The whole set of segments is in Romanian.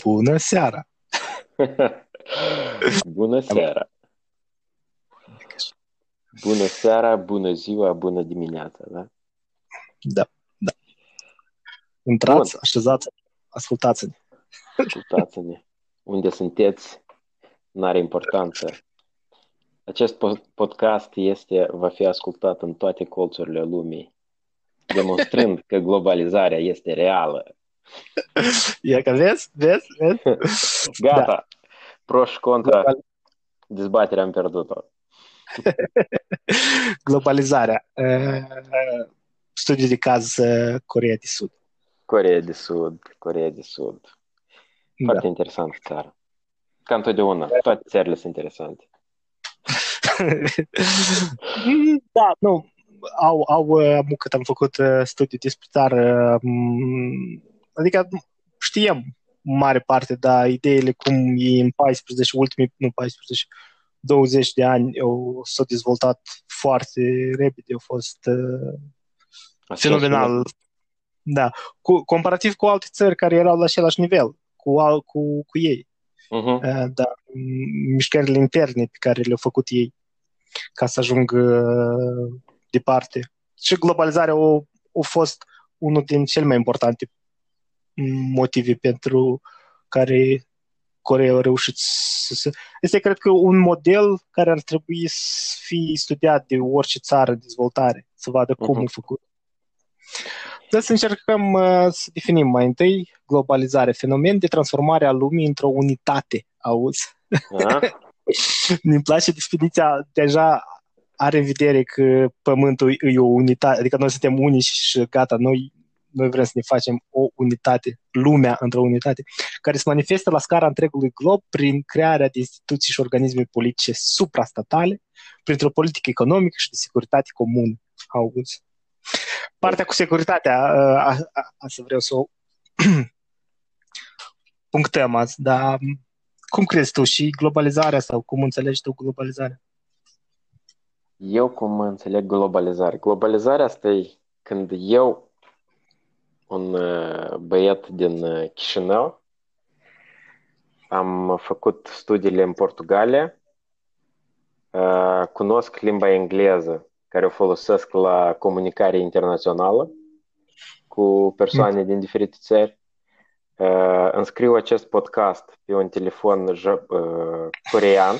Bună seara! bună seara! Bună seara, bună ziua, bună dimineața, da? Da, da. Intrați, Bun. așezați, ascultați-ne. Ascultați-ne. Unde sunteți, nu are importanță. Acest podcast este, va fi ascultat în toate colțurile lumii, demonstrând că globalizarea este reală. Ia că vezi, vezi, vezi? Gata. Da. Pro și contra, Global... dezbaterea am pierdut-o. Globalizarea. Studiu de caz Coreea de Sud. Coreea de Sud, Coreea de Sud. Foarte da. interesant țară. Ca întotdeauna, toate țările sunt interesante. da, nu, au, au, cât am făcut studiu despre țară, adică știam mare parte, dar ideile cum e în 14, ultimii, nu 14, 20 de ani au, s-au dezvoltat foarte repede, au fost uh, fenomenal. Da, cu, comparativ cu alte țări care erau la același nivel cu, cu, cu ei. Uh-huh. Uh, da, mișcările interne pe care le-au făcut ei ca să ajungă uh, departe. Și globalizarea a, a fost unul din cele mai importante motive pentru care Coreea a reușit să se... Este, cred că, un model care ar trebui să fie studiat de orice țară în dezvoltare, să vadă cum uh-huh. e făcut. Dar să încercăm uh, să definim mai întâi globalizare, fenomen de transformare a lumii într-o unitate, auzi? Uh-huh. Mi place definiția, deja are în vedere că Pământul e o unitate, adică noi suntem unici și gata, noi noi vrem să ne facem o unitate, lumea într-o unitate, care se manifestă la scara întregului glob prin crearea de instituții și organisme politice suprastatale, printr-o politică economică și de securitate comună. Auzi? Partea cu securitatea, asta vreau să o punctăm azi, dar cum crezi tu și globalizarea sau cum înțelegi tu globalizarea? Eu cum înțeleg globalizarea? Globalizarea asta e când eu un uh, băiat din uh, Chișinău. Am făcut studiile în Portugalia. Uh, cunosc limba engleză, care o folosesc la comunicare internațională cu persoane mm. din diferite țări. Înscriu acest podcast pe un telefon corean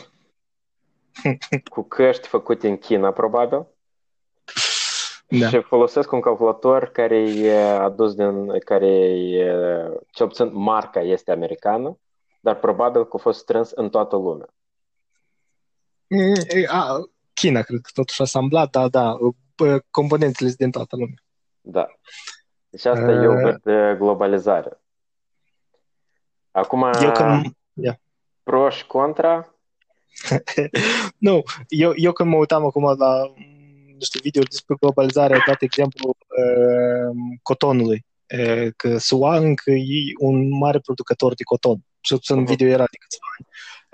cu căști făcute în China, probabil. Da. Și folosesc un calculator care e adus din, care e, cel puțin marca este americană, dar probabil că a fost strâns în toată lumea. Mm, a, China, cred că totuși asamblat, da, da, componentele din toată lumea. Da. Deci asta uh, eu văd globalizare. Acum, eu când... yeah. pro și contra? nu, eu, eu când mă uitam acum la niște video despre globalizare, a dat exemplu uh, cotonului, uh, că SUA încă e un mare producător de coton. Și în video era de câțiva ani.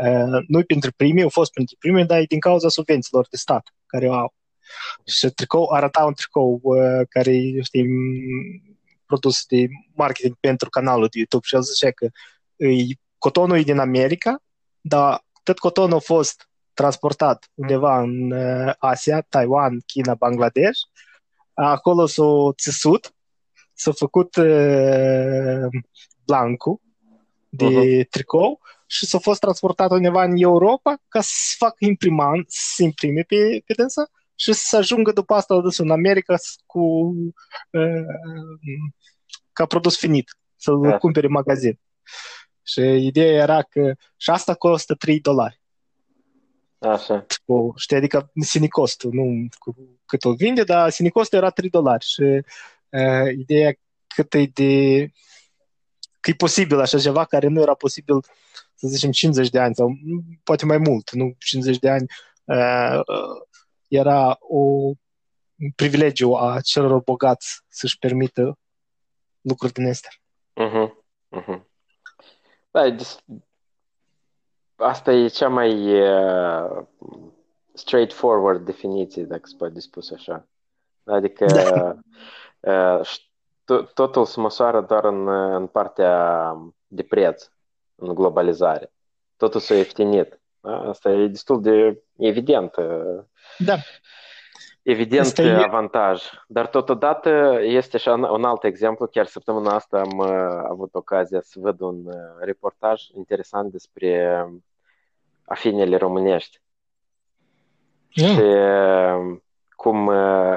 Uh, nu printre primii, au fost printre primii, dar e din cauza subvențiilor de stat care o au. Și tricou, arăta un tricou uh, care, știi, produs de marketing pentru canalul de YouTube și el zicea că e, cotonul e din America, dar tot cotonul a fost transportat undeva în uh, Asia, Taiwan, China, Bangladesh. Acolo s-a țesut, s-a făcut uh, blancul de uh-huh. tricou și s-a fost transportat undeva în Europa ca să facă imprimant, să imprime pe, pe dânsa și să ajungă după asta adus în America cu uh, ca produs finit, să-l yeah. cumpere în magazin. Și ideea era că și asta costă 3 dolari. Așa. Cu, știi, adică sinicostul, nu cu cât o vinde, dar sinicostul era 3 dolari și uh, ideea cât e de că e posibil așa ceva care nu era posibil să zicem 50 de ani sau poate mai mult, nu 50 de ani uh, era o un privilegiu a celor bogați să-și permită lucruri din astea. Uh-huh. Uh-huh. Da, Asta e cea mai uh, straightforward definiție, dacă se poate spus așa. Adică da. uh, totul se măsoară doar în, în partea de preț. în globalizare. Totul s-a ieftinit. Da? Asta e destul de evident. Da. Evident este avantaj. Dar totodată este și un alt exemplu. Chiar săptămâna asta am avut ocazia să văd un reportaj interesant despre afinele românești. Yeah. Și cum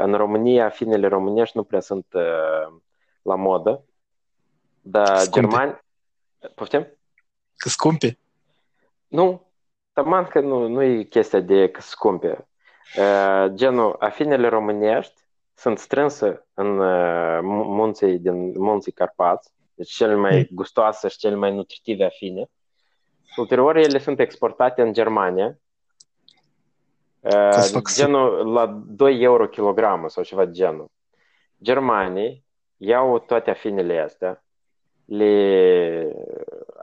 în România afinele românești nu prea sunt la modă, dar scumpe. germani... Poftim? Că scumpe? Nu, taman că nu, nu e chestia de că scumpe. Uh, genul, afinele românești sunt strânse în uh, munții, din munții Carpați, deci cele mai mm. gustoase și cele mai nutritive afine. Ulterior, ele sunt exportate în Germania, uh, genul la 2 euro kilogramă sau ceva de genul. Germanii iau toate afinele astea, le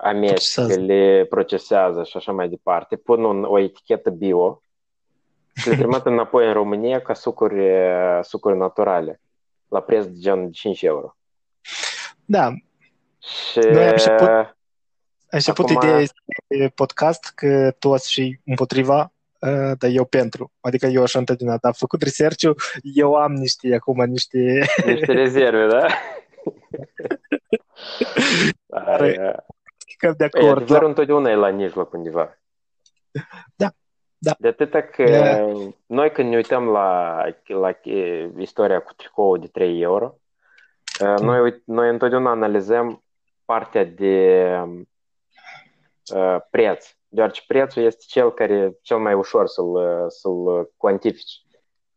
amestecă, le procesează și așa mai departe, pun un, o etichetă bio și le trimit înapoi în România ca sucuri, sucuri naturale, la preț de gen 5 euro. Da. Și... Noi am început, am început Acum... ideea de podcast că tu ați și împotriva Uh, dar eu pentru. Adică eu așa întotdeauna am făcut research eu am niște, acum niște... Niște rezerve, da? Dar, că de acord. Doar da. întotdeauna e la mijloc undeva. Da, da. De atât că da. noi când ne uităm la, la istoria cu tricou de 3 euro, uh, mm. noi, noi întotdeauna analizăm partea de uh, preț deoarece prețul este cel care cel mai ușor să-l, să-l cuantifici.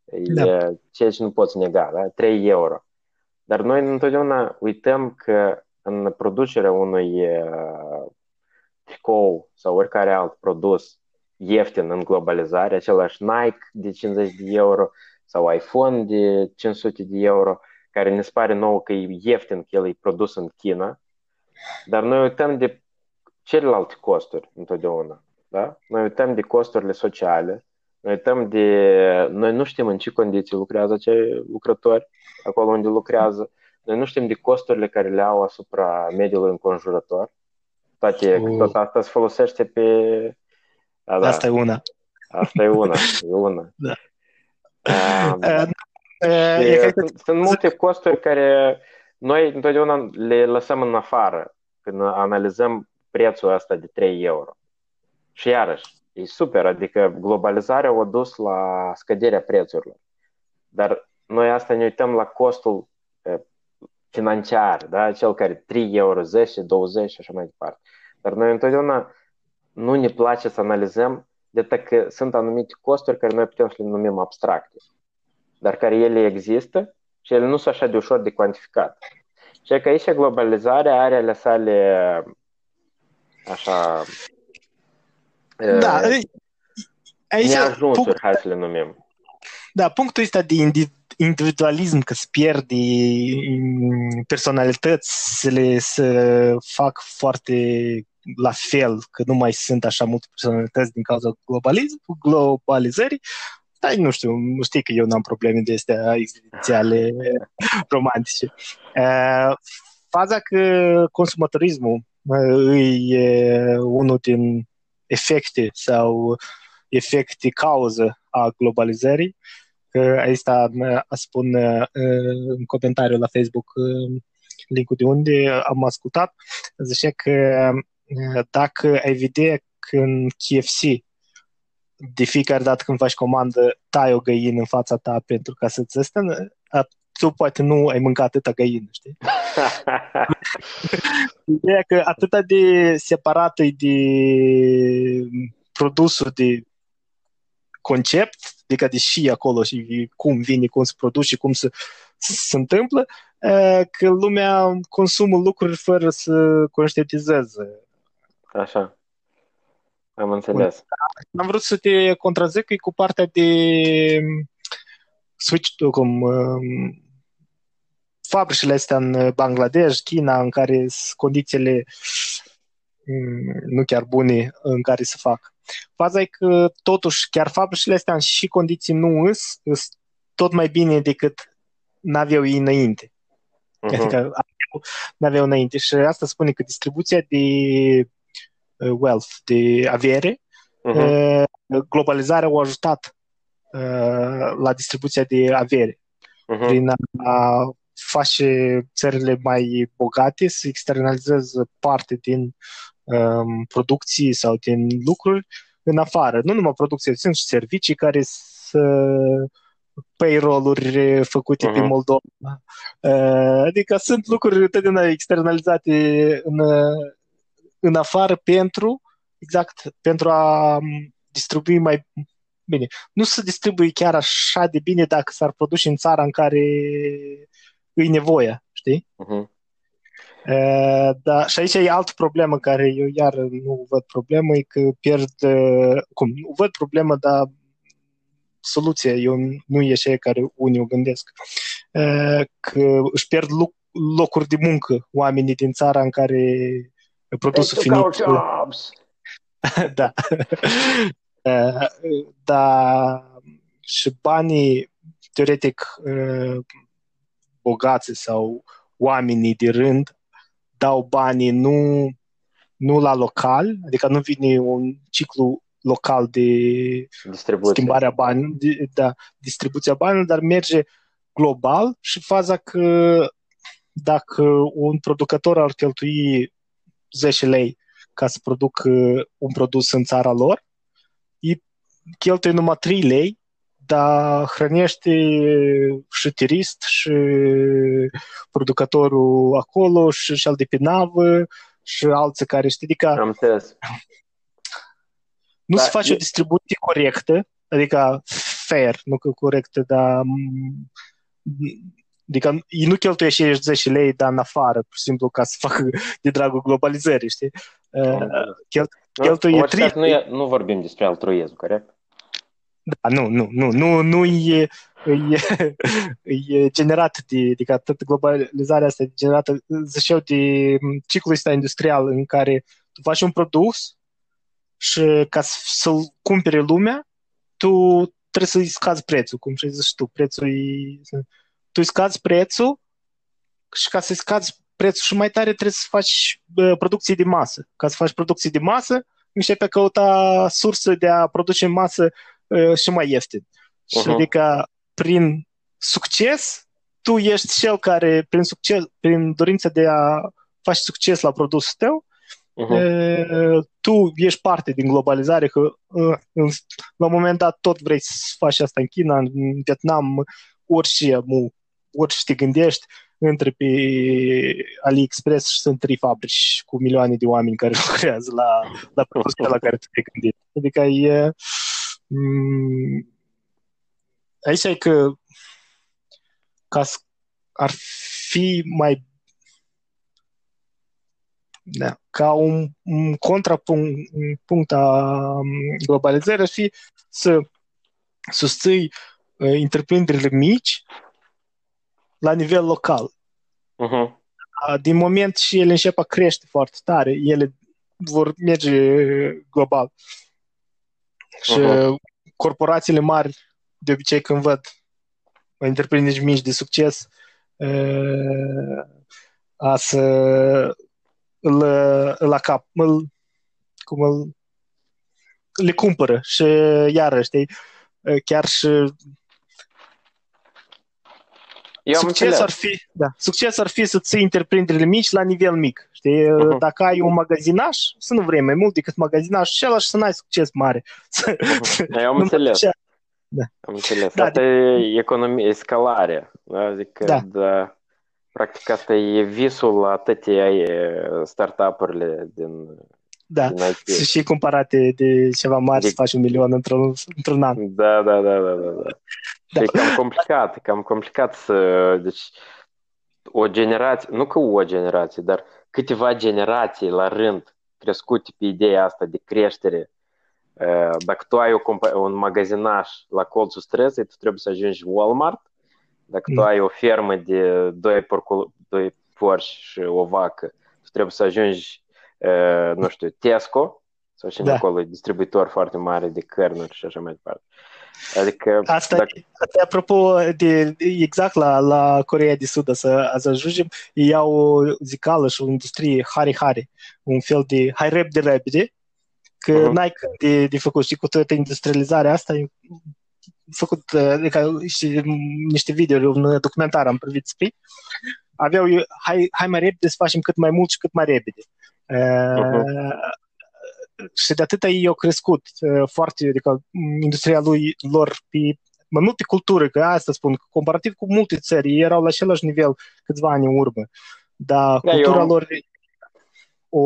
Da. E ceea ce nu poți nega, da? 3 euro. Dar noi întotdeauna uităm că în producerea unui uh, tricou sau oricare alt produs ieftin în globalizare, același Nike de 50 de euro sau iPhone de 500 de euro, care ne pare nouă că e ieftin, că el e produs în China, dar noi uităm de celelalte costuri întotdeauna. Da? Noi uităm de costurile sociale, noi uităm de... Noi nu știm în ce condiții lucrează acei lucrători acolo unde lucrează, noi nu știm de costurile care le au asupra mediului înconjurător. Toate, uh. tot asta se folosește pe... Da, da. Asta e una. Asta e una, e una. Da. Uh, uh, uh, sunt, sunt multe costuri care noi întotdeauna le lăsăm în afară când analizăm prețul ăsta de 3 euro. Și iarăși, e super, adică globalizarea a dus la scăderea prețurilor. Dar noi asta ne uităm la costul financiar, da? cel care 3 euro, 10, 20 și așa mai departe. Dar noi întotdeauna nu ne place să analizăm de că sunt anumite costuri care noi putem să le numim abstracte, dar care ele există și ele nu sunt așa de ușor de cuantificat. Și că aici globalizarea are ale sale așa da, aici, neajunsuri, punct, hai să le numim. Da, punctul ăsta de individualism, că se pierde personalitățile să fac foarte la fel, că nu mai sunt așa multe personalități din cauza globalism, globalizării, dar nu știu, nu știi că eu n-am probleme de astea existențiale romantice. Faza că consumatorismul e unul din efecte sau efecte cauză a globalizării. Aici spun în comentariu la Facebook linkul de unde am ascultat, zicea că dacă ai vedea că în KFC de fiecare dată când faci comandă, tai o găină în fața ta pentru ca să-ți ăsta, tu poate nu ai mâncat atâta găină, știi? Ideea că atâta de separată e de produsul de concept, adică de și acolo și cum vine, cum se produce și cum se, se întâmplă, că lumea consumă lucruri fără să conștientizeze. Așa. Am înțeles. Am vrut să te contrazic cu partea de switch, cum fabricile astea în Bangladesh, China, în care sunt condițiile mm, nu chiar bune în care să fac. Faza e că totuși chiar fabricile astea și condiții nu îs, îs tot mai bine decât n-aveau ei înainte. Uh-huh. Adică n-aveau înainte. Și asta spune că distribuția de wealth, de avere, uh-huh. globalizarea a ajutat la distribuția de avere uh-huh. prin a face țările mai bogate să externalizeze parte din um, producții sau din lucruri în afară. Nu numai producție, sunt și servicii care să payroll-uri făcute uh-huh. din Moldova. Uh, adică sunt lucruri totdeauna externalizate în, în afară pentru, exact, pentru a distribui mai bine. Nu se distribui chiar așa de bine dacă s-ar produce în țara în care îi nevoia, știi? Uh-huh. Uh, da, și aici e altă problemă care eu iar nu văd problemă, e că pierd, uh, cum, nu văd problemă, dar soluția eu nu e așa care unii o gândesc, uh, că își pierd loc, locuri de muncă oamenii din țara în care produsul finit... da. uh, da. Și banii, teoretic, uh, bogați sau oamenii de rând dau banii nu, nu la local, adică nu vine un ciclu local de Distribuție. schimbarea banilor, da, distribuția banilor, dar merge global și faza că dacă un producător ar cheltui 10 lei ca să producă un produs în țara lor, îi cheltuie numai 3 lei dar hrănește și turist și producătorul acolo și cel de pe navă și alții care știi, adică Am înțeles. nu da, se face e... o distribuție corectă, adică fair, nu că corectă, dar Adică ei nu cheltuie și 10 lei, dar în afară, pur și simplu, ca să facă de dragul globalizării, știi? Chel, cheltuie 3 nu, e, nu vorbim despre altruism, corect? Da, nu, nu, nu, nu, nu e, e, e generat de, adică toată globalizarea asta e generată, ziceau, de ciclul ăsta industrial în care tu faci un produs și ca să-l cumpere lumea, tu trebuie să-i scazi prețul, cum și zici tu, prețul e... Tu îi scazi prețul și ca să-i scazi prețul și mai tare trebuie să faci uh, producții de masă. Ca să faci producții de masă, începe a căuta surse de a produce în masă Uh, și mai ieftin. Uh-huh. Și adică prin succes, tu ești cel care, prin, succes, prin dorința de a face succes la produsul tău, uh-huh. tu ești parte din globalizare, că uh, la un moment dat tot vrei să faci asta în China, în Vietnam, orice, mu, orice te gândești, între pe AliExpress și sunt trei fabrici cu milioane de oameni care lucrează la, la produsul la care tu te gândit. Adică e, Mm, aici e că ca ar fi mai da, ca un, un contrapunct un punct a globalizării ar fi să susții uh, întreprinderile mici la nivel local. Uh-huh. Din moment ce ele încep a crește foarte tare, ele vor merge global. Și uh-huh. corporațiile mari, de obicei când văd întreprinderi mici de succes, a să îl, îl acap, îl, cum îl, le cumpără și iară, știi, chiar și eu succes ar fi, da, succes ar fi să ții întreprinderile mici la nivel mic. Știi? Uh-huh. Dacă ai un magazinaș, să nu vrei mai mult decât magazinaș și ăla și să n-ai succes mare. Uh-huh. Eu am înțeles. Da. Am înțeles. Da, asta de... e economie, escalare. Da? Adică, da. da. Practic asta e visul la toate startup-urile din da, să și comparate de ceva mari de... să faci un milion într-un, într-un an. Da, da, da, da, da. Da. da. E cam complicat, cam complicat să... Deci, o generație, nu că o generație, dar câteva generații la rând crescute pe ideea asta de creștere. Dacă tu ai o, un magazinaș la colțul străzii, tu trebuie să ajungi Walmart. Dacă mm. tu ai o fermă de doi, porcul, doi porci și o vacă, tu trebuie să ajungi nu știu, Tesco sau cine da. acolo e distribuitor foarte mare de cărnuri și așa mai departe. Adică, asta, dacă... asta apropo de exact la, la Coreea de Sud să, să ajungem, ei au o zicală și o industrie hari-hari, un fel de hai rep de repede, că uh-huh. n-ai când de, de făcut și cu toată industrializarea asta e făcut adică, și niște videouri, un documentar am privit spre aveau, hai, hai mai repede să facem cât mai mult și cât mai repede. Uh-huh. Și de atâta ei au crescut uh, foarte, adică industria lui, lor pe mai multe culturi, că asta spun, comparativ cu multe țări, ei erau la același nivel câțiva ani în urmă. Dar da, cultura eu... lor o,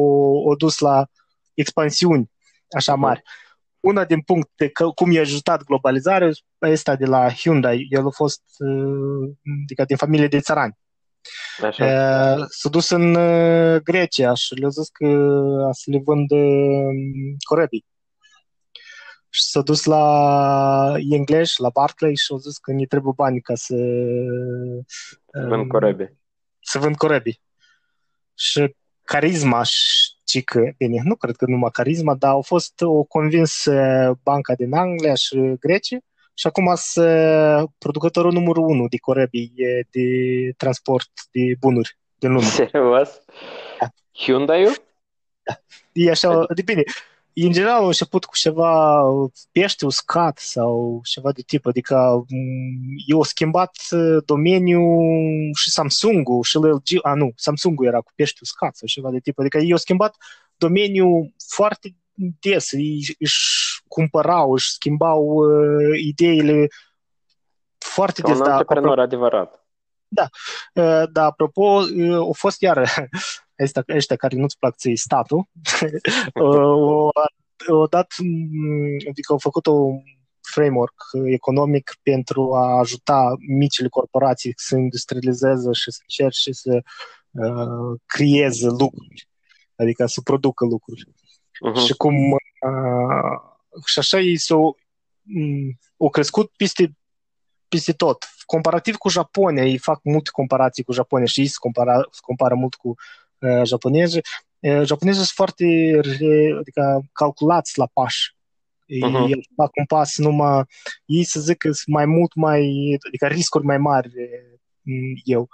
o dus la expansiuni așa mhm. mari. Uh-huh una din puncte, că, cum i-a ajutat globalizarea, este de la Hyundai. El a fost uh, adică din familie de țărani. Așa. Uh, s-a dus în uh, Grecia și le-a zis că a să le vândă corebii. Și s-a dus la englez, la Barclay și a zis că ne trebuie bani ca să... Vând corebii. Să vând corebii. Și carisma și ci că, bine, nu cred că numai carisma, dar au fost o convins banca din Anglia și Grecia și acum sunt producătorul numărul unu de corebii de transport de bunuri din lume. Serios? Da. Hyundai-ul? Da. E așa, de bine, în general au început cu ceva pește uscat sau ceva de tip, adică eu schimbat domeniul și Samsung-ul și LG, a nu, Samsung-ul era cu pește uscat sau ceva de tip, adică eu schimbat domeniul foarte des, își cumpărau, își schimbau uh, ideile foarte Ca des. Un antreprenor da, adevărat. Da, uh, dar apropo, uh, au fost iar ăștia, ăștia care nu-ți plac ție statul, o, o dat, adică au făcut un framework economic pentru a ajuta micile corporații să industrializeze și să încerce să uh, creeze lucruri, adică să producă lucruri. Uh-huh. Și cum uh, și așa ei s-au au crescut peste, peste tot. Comparativ cu Japonia, ei fac multe comparații cu Japonia și ei se, compara, se compară mult cu japonezi, japonezii sunt foarte adică, calculați la pași. Uh-huh. Ei fac un pas numai, ei să zic că sunt mai mult mai, adică riscuri mai mari eu.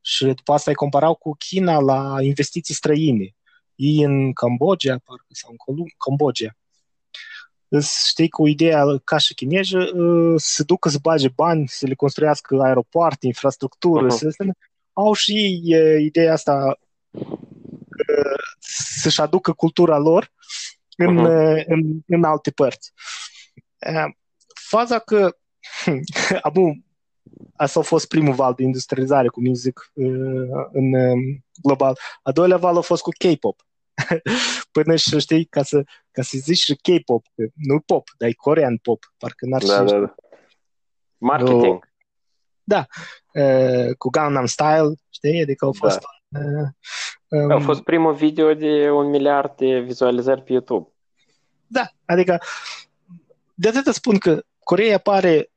Și după asta îi comparau cu China la investiții străine. Ei în Cambodgia, parcă, sau în Colum- Cambodgia. Știi, cu ideea ca și chineză, să ducă să bage bani, să le construiască aeropoarte, infrastructură, uh-huh. să, au și ei ideea asta să-și aducă cultura lor în, uh-huh. în, în alte părți. Faza că acum asta a fost primul val de industrializare, cum eu zic, în global. A doilea val a fost cu K-pop. Până și știi, ca să, ca să zici și K-pop, nu pop, dar e corean pop, parcă n-ar da, da, da. Marketing. Da, cu Gangnam Style, știi, adică au fost da. Um, A fost primul video de un miliard de vizualizări pe YouTube. Da, adică de atât spun că Coreea pare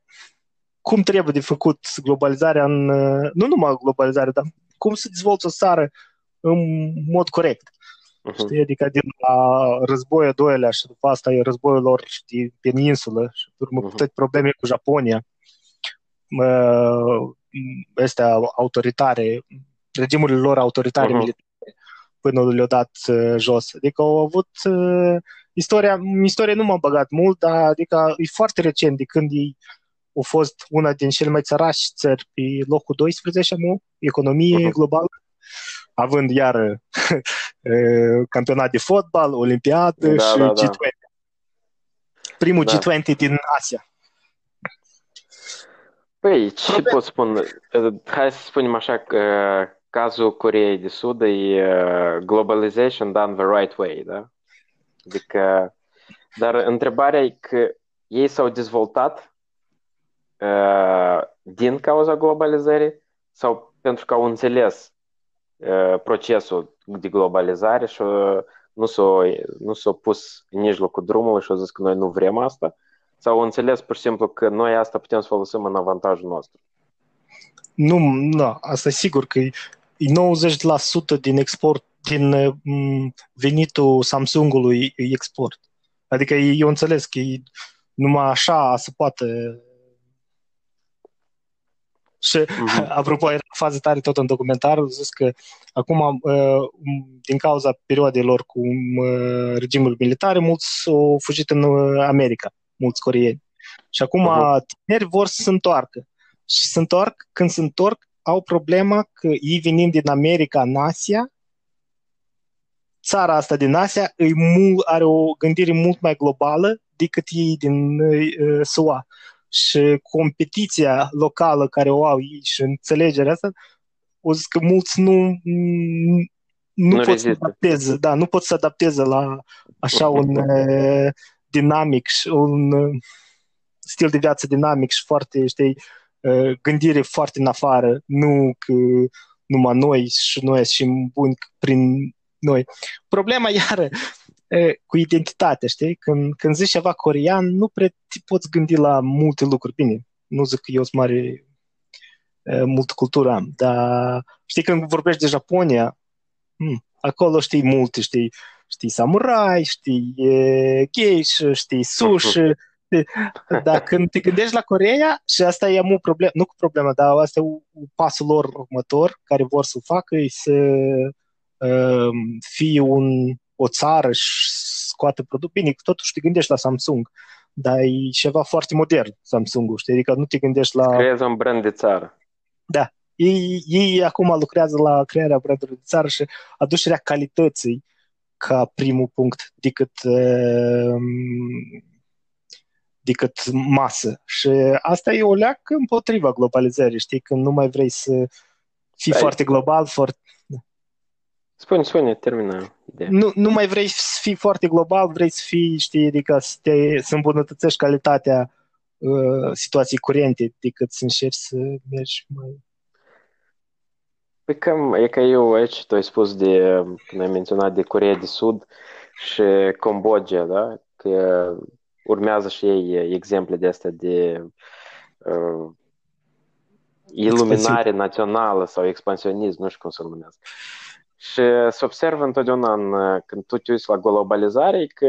cum trebuie de făcut globalizarea în, nu numai globalizarea, dar cum să dezvolți o țară în mod corect. Uh-huh. Știi? Adică din la războiul doilea și după asta e războiul lor de peninsulă și urmă uh-huh. toate probleme cu Japonia. Astea autoritare, regimurile lor autoritare uh-huh. militare până le-au dat uh, jos. Adică au avut uh, istoria, în istorie nu m-am băgat mult, dar adică e foarte recent de când ei au fost una din cele mai țărași țări pe locul 12 mu, economie uh-huh. globală, având iar uh, campionat de fotbal, olimpiadă da, și da, da. G20. Primul da. G20 din Asia. Păi, ce pot spune? Hai să spunem așa că cazul Coreei de Sud e globalization done the right way, da? Adică, dar întrebarea e că ei s-au dezvoltat uh, din cauza globalizării sau pentru că au înțeles uh, procesul de globalizare și uh, nu s-au, nu s-au pus în mijlocul drumului și au zis că noi nu vrem asta sau au înțeles pur și simplu că noi asta putem să folosim în avantajul nostru? Nu, nu, asta e sigur că e 90% din export, din mm, venitul Samsungului export. Adică eu înțeles că e numai așa să poată și, uh-huh. apropo, era fază tare tot în documentar, zis că acum, uh, din cauza perioadelor cu uh, regimul militar, mulți au fugit în uh, America, mulți coreeni. Și acum uh-huh. tineri vor să se întoarcă. Și se întorc, când se întorc, au problema că ei venind din America în Asia, țara asta din Asia îi mult, are o gândire mult mai globală decât ei din uh, SUA și competiția locală care o au ei și înțelegerea asta, o zis că mulți nu, nu, nu pot să adapteze, da, nu pot să adapteze la așa un uh, dinamic și un uh, stil de viață dinamic și foarte, știi, uh, gândire foarte în afară, nu că numai noi și noi și buni prin noi. Problema iară cu identitate, știi? Când, când zici ceva corean, nu prea te poți gândi la multe lucruri. Bine, nu zic că eu sunt mare multă cultură am, dar știi, când vorbești de Japonia, hmm, acolo știi multe, știi, știi samurai, știi geisha, știi sushi, dar când te gândești la Coreea, și asta e mult problemă, nu cu problema, dar asta e pasul lor următor, care vor să facă, e să uh, fie un o țară și scoate produs, bine, totuși te gândești la Samsung, dar e ceva foarte modern Samsung-ul, știi? Adică nu te gândești la... Creează un brand de țară. Da. Ei, ei acum lucrează la crearea brandului de țară și aducerea calității ca primul punct decât uh, decât masă. Și asta e o leacă împotriva globalizării, știi? Când nu mai vrei să fii da, foarte global, foarte... Spune, spune, termină ideea. Nu, nu mai vrei să fii foarte global, vrei să fii, știi, adică să, te, să îmbunătățești calitatea uh, situației curente decât să încerci să mergi mai... Păi cam, e ca eu aici, tu ai spus de, când ai menționat de Corea de Sud și Cambodgia, da? Că urmează și ei exemple de astea de uh, iluminare națională sau expansionism, nu știu cum să numească. Și se observă întotdeauna în, când tu te uiți la globalizare că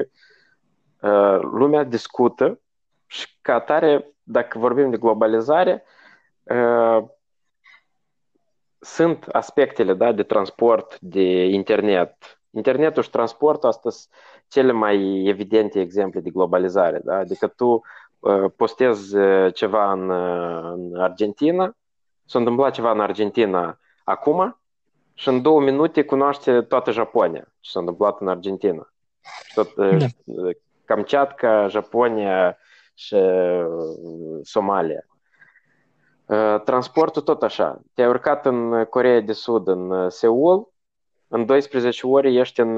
uh, lumea discută și ca atare, dacă vorbim de globalizare, uh, sunt aspectele da, de transport, de internet. Internetul și transportul astăzi cele mai evidente exemple de globalizare. Da? Adică tu uh, postezi ceva în, în Argentina, s-a întâmplat ceva în Argentina acum, și în două minute cunoaște toată Japonia, ce s-a întâmplat în Argentina. Tot, da. Kamchatka, Japonia și Somalia. Transportul tot așa. Te-ai urcat în Coreea de Sud, în Seul, în 12 ore ești în,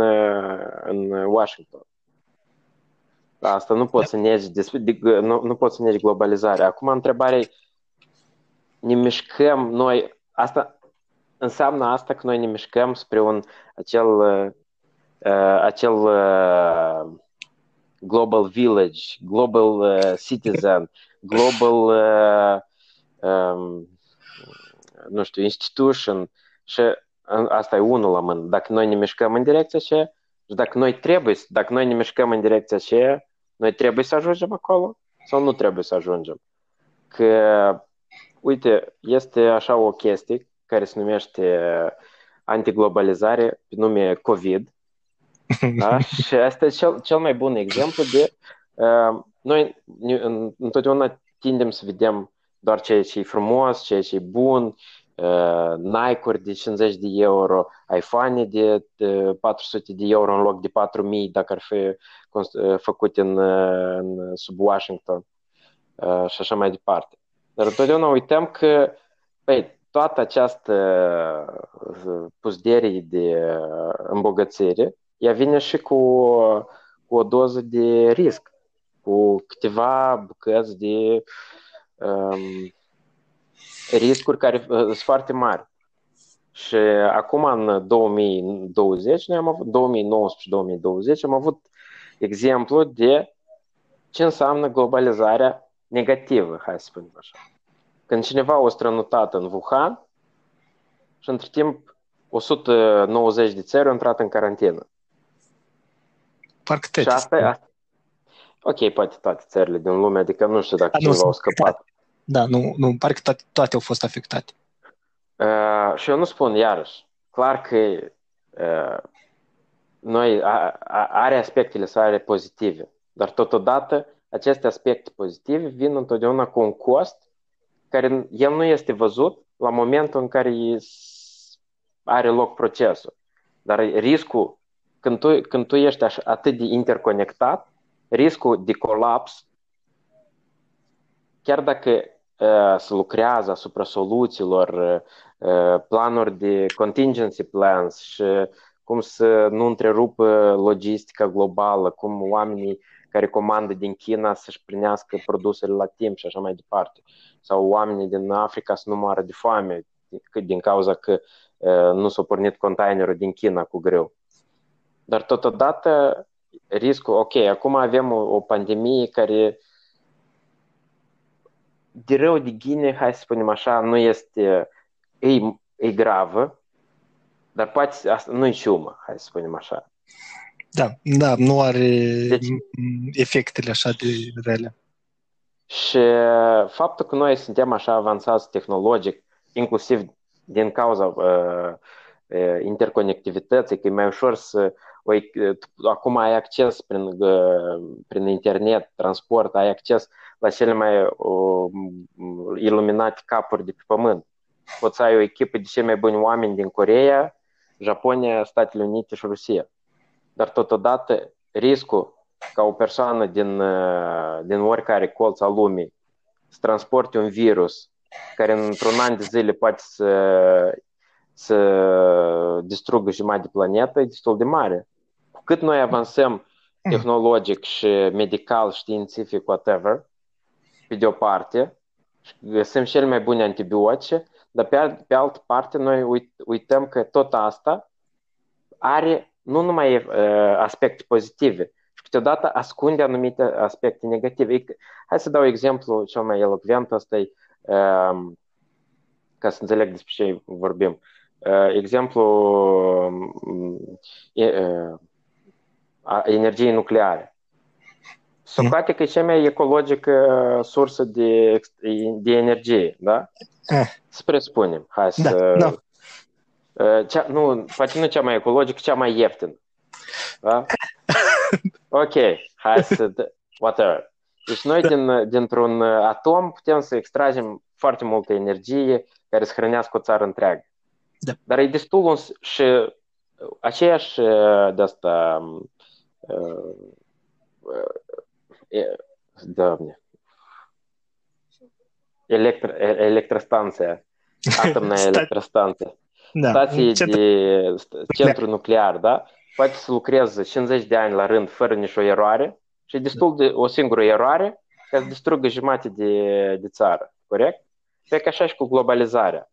în Washington. Asta nu poți, da. să negi, nu, nu poți să negi globalizarea. Acum întrebarea e, ne mișcăm noi, asta înseamnă asta că noi ne mișcăm spre un acel, uh, acel uh, global village, global uh, citizen, global uh, um, nu știu, institution și asta e unul la mână. Dacă noi ne mișcăm în direcția aceea și dacă noi trebuie, dacă noi ne mișcăm în direcția aceea, noi trebuie să ajungem acolo sau nu trebuie să ajungem? Că, uite, este așa o chestie care se numește antiglobalizare, pe nume COVID. Da? Și asta e cel, cel mai bun exemplu de uh, noi întotdeauna tindem să vedem doar ceea ce e frumos, ceea ce e bun, uh, Nike-uri de 50 de euro, iPhone de, de 400 de euro în loc de 4000 dacă ar fi uh, făcut în, uh, în sub Washington uh, și așa mai departe. Dar întotdeauna uităm că, păi, toată această uh, puzderie de uh, îmbogățire, ea vine și cu, cu o doză de risc, cu câteva bucăți de um, riscuri care uh, sunt foarte mari. Și acum, în 2020, noi am avut 2019-2020, am avut exemplu de ce înseamnă globalizarea negativă, hai să spunem așa. Când cineva a strănutat în Wuhan și între timp 190 de țări au intrat în carantină. Parcă și asta, asta, Ok, poate toate țările din lume, adică nu știu dacă cineva au scăpat. Da, nu, nu, parcă toate, toate au fost afectate. Uh, și eu nu spun iarăși, clar că uh, noi a, a, are aspectele sale pozitive, dar totodată aceste aspecte pozitive vin întotdeauna cu un cost care el nu este văzut la momentul în care are loc procesul. Dar riscul, când tu, când tu ești așa, atât de interconectat, riscul de colaps, chiar dacă uh, se lucrează asupra soluțiilor, uh, planuri de contingency plans și cum să nu întrerupă logistica globală, cum oamenii care comandă din China să-și primească produsele la timp și așa mai departe. Sau oamenii din Africa să nu moară de foame din cauza că uh, nu s-a pornit containerul din China cu greu. Dar totodată riscul, ok, acum avem o, o pandemie care de rău de ghine, hai să spunem așa, nu este, e, e gravă, dar poate asta nu e ciumă, hai să spunem așa. Da, da, nu are deci, efectele așa de rele. Și faptul că noi suntem așa avansați tehnologic, inclusiv din cauza uh, uh, interconectivității, că e mai ușor să o, acum ai acces prin, uh, prin internet, transport, ai acces la cele mai uh, iluminate capuri de pe pământ. Poți să ai o echipă de cei mai buni oameni din Coreea, Japonia, Statele Unite și Rusia. Dar totodată riscul ca o persoană din, uh, din oricare colț al lumii să transporte un virus care într-un an de zile poate să, să distrugă jumătate de planetă, e destul de mare. Cu cât noi avansăm tehnologic și medical, științific, whatever, pe de o parte, găsim cele mai bune antibiotice, dar pe, pe altă parte noi uit, uităm că tot asta are nu numai uh, aspecte pozitive, și câteodată ascunde anumite aspecte negative. Hai să dau exemplu cel mai elocvent, ăsta e, uh, ca să înțeleg despre ce vorbim. Uh, exemplu uh, energiei nucleare. Socrate că e cea mai ecologică sursă de, de energie, da? Eh. Să presupunem. Hai da, să... Da. Cea, nu, poate nu cea mai ecologică, cea mai ieftină. Da? Ok, hai să... Whatever. Deci noi din, dintr-un atom putem să extragem foarte multă energie care să hrănească o țară întreagă. Da. Dar e destul și aceeași de asta Doamne. Electro, electrostanția. Atomna electrostanție. Da. Stație Centru... de centru da. nuclear, da? Poate să lucreze 50 de ani la rând fără nicio eroare și destul de o singură eroare ca să distrugă jumate de, de țară. Corect? Pe că așa și cu globalizarea.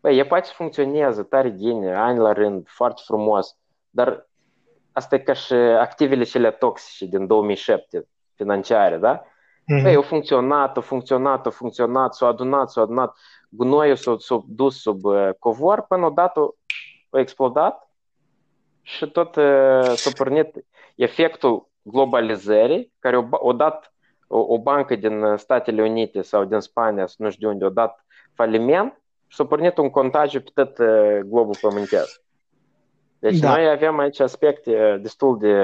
Băi, e poate să funcționeze tare bine, ani la rând, foarte frumos, dar asta e ca și activele cele toxice din 2007 financiare, da? Mm-hmm. Păi, au funcționat, au funcționat, au funcționat, s-au adunat, s-au adunat, gunoiul s-a, s-a dus sub uh, covor, până odată a explodat și tot uh, s-a pornit efectul globalizării, care o, o dat o, o bancă din Statele Unite sau din Spania, nu știu de unde, a dat faliment și s-a pornit un contagiu pe tot uh, globul pământesc. Deci da. noi avem aici aspecte destul de